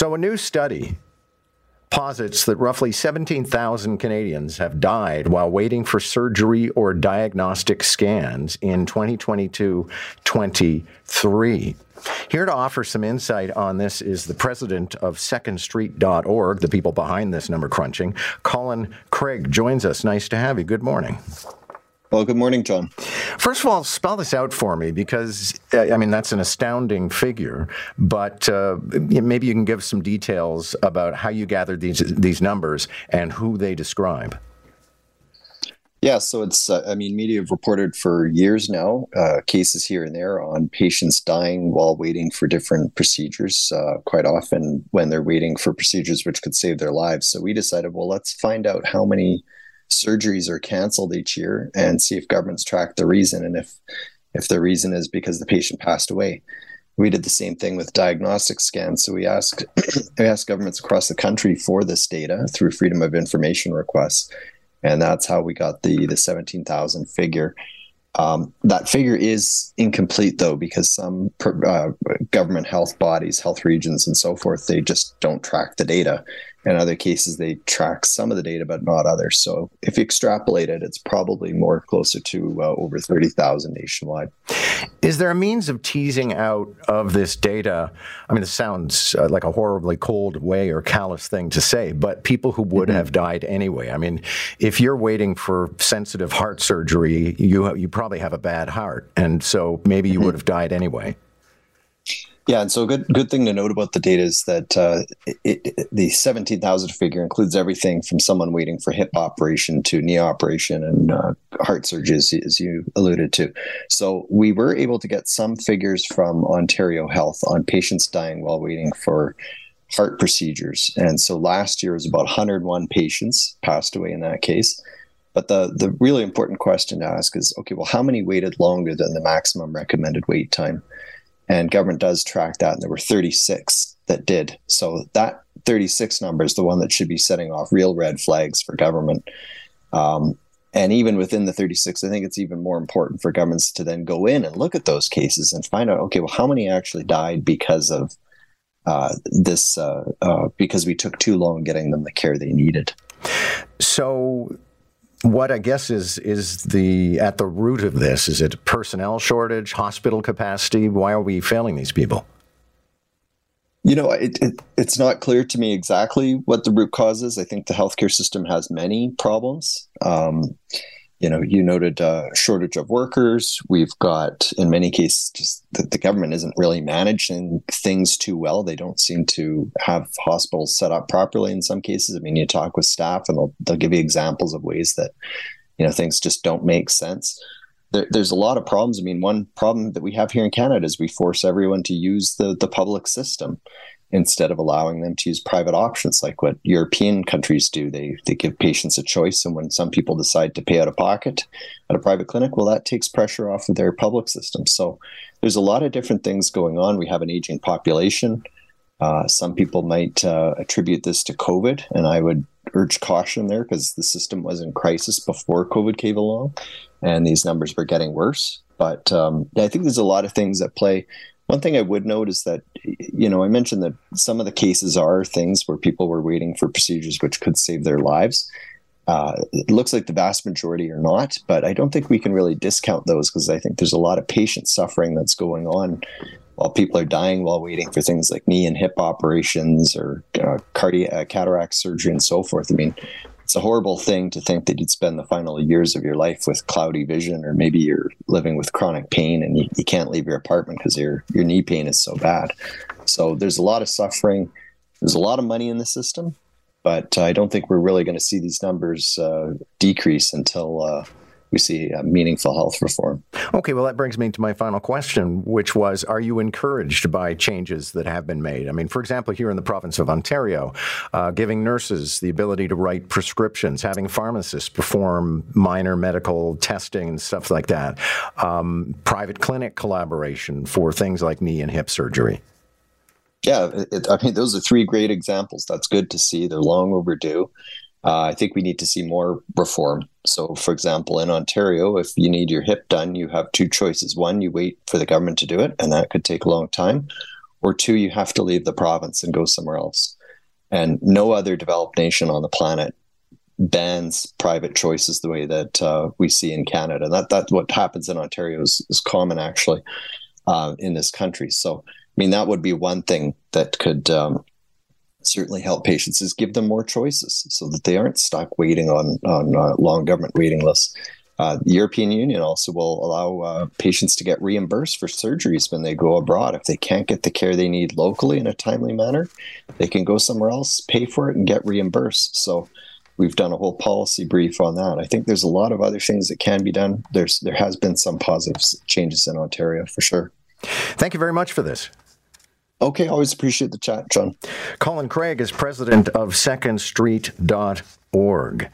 So, a new study posits that roughly 17,000 Canadians have died while waiting for surgery or diagnostic scans in 2022 23. Here to offer some insight on this is the president of secondstreet.org, the people behind this number crunching. Colin Craig joins us. Nice to have you. Good morning. Well, good morning, John. First of all, spell this out for me because, I mean, that's an astounding figure, but uh, maybe you can give some details about how you gathered these, these numbers and who they describe. Yeah, so it's, uh, I mean, media have reported for years now uh, cases here and there on patients dying while waiting for different procedures, uh, quite often when they're waiting for procedures which could save their lives. So we decided, well, let's find out how many surgeries are canceled each year and see if governments track the reason and if if the reason is because the patient passed away. We did the same thing with diagnostic scans. So we asked we asked governments across the country for this data through freedom of information requests, and that's how we got the the seventeen thousand figure. Um, that figure is incomplete though, because some uh, government health bodies, health regions, and so forth, they just don't track the data. In other cases, they track some of the data, but not others. So if you extrapolate it, it's probably more closer to uh, over 30,000 nationwide. Is there a means of teasing out of this data? I mean, this sounds uh, like a horribly cold way or callous thing to say, but people who would mm-hmm. have died anyway. I mean, if you're waiting for sensitive heart surgery, you, you probably have a bad heart. And so maybe you mm-hmm. would have died anyway. Yeah, and so a good good thing to note about the data is that uh, it, it, the seventeen thousand figure includes everything from someone waiting for hip operation to knee operation and uh, heart surgery, as, you alluded to. So we were able to get some figures from Ontario Health on patients dying while waiting for heart procedures, and so last year was about 101 patients passed away in that case. But the the really important question to ask is, okay, well, how many waited longer than the maximum recommended wait time? And government does track that and there were 36 that did. So that 36 number is the one that should be setting off real red flags for government. Um, and even within the 36 i think it's even more important for governments to then go in and look at those cases and find out okay well how many actually died because of uh, this uh, uh, because we took too long getting them the care they needed. So what I guess is is the at the root of this is it personnel shortage, hospital capacity? Why are we failing these people? You know, it, it, it's not clear to me exactly what the root cause is. I think the healthcare system has many problems. Um, you know, you noted uh, shortage of workers. We've got, in many cases, just the government isn't really managing things too well. They don't seem to have hospitals set up properly in some cases. I mean, you talk with staff and they'll, they'll give you examples of ways that, you know, things just don't make sense. There, there's a lot of problems. I mean, one problem that we have here in Canada is we force everyone to use the, the public system instead of allowing them to use private options like what European countries do. They they give patients a choice, and when some people decide to pay out of pocket at a private clinic, well, that takes pressure off of their public system. So there's a lot of different things going on. We have an aging population. Uh, some people might uh, attribute this to COVID, and I would urge caution there because the system was in crisis before COVID came along, and these numbers were getting worse. But um, I think there's a lot of things at play. One thing I would note is that, you know, I mentioned that some of the cases are things where people were waiting for procedures which could save their lives. Uh, it looks like the vast majority are not, but I don't think we can really discount those because I think there's a lot of patient suffering that's going on while people are dying while waiting for things like knee and hip operations or uh, cardiac cataract surgery and so forth. I mean, it's a horrible thing to think that you'd spend the final years of your life with cloudy vision, or maybe you're living with chronic pain and you, you can't leave your apartment because your your knee pain is so bad. So there's a lot of suffering. There's a lot of money in the system, but I don't think we're really going to see these numbers uh, decrease until uh, we see meaningful health reform. Okay, well, that brings me to my final question, which was Are you encouraged by changes that have been made? I mean, for example, here in the province of Ontario, uh, giving nurses the ability to write prescriptions, having pharmacists perform minor medical testing and stuff like that, um, private clinic collaboration for things like knee and hip surgery. Yeah, it, I mean, those are three great examples. That's good to see. They're long overdue. Uh, I think we need to see more reform. So, for example, in Ontario, if you need your hip done, you have two choices. One, you wait for the government to do it, and that could take a long time. or two, you have to leave the province and go somewhere else. And no other developed nation on the planet bans private choices the way that uh, we see in Canada. That that what happens in Ontario is, is common actually uh, in this country. So I mean that would be one thing that could um, certainly help patients is give them more choices so that they aren't stuck waiting on on uh, long government waiting lists. Uh, the European Union also will allow uh, patients to get reimbursed for surgeries when they go abroad. If they can't get the care they need locally in a timely manner, they can go somewhere else, pay for it, and get reimbursed. So we've done a whole policy brief on that. I think there's a lot of other things that can be done. There's there has been some positive changes in Ontario for sure. Thank you very much for this. Okay, always appreciate the chat, John. Colin Craig is president of secondstreet.org.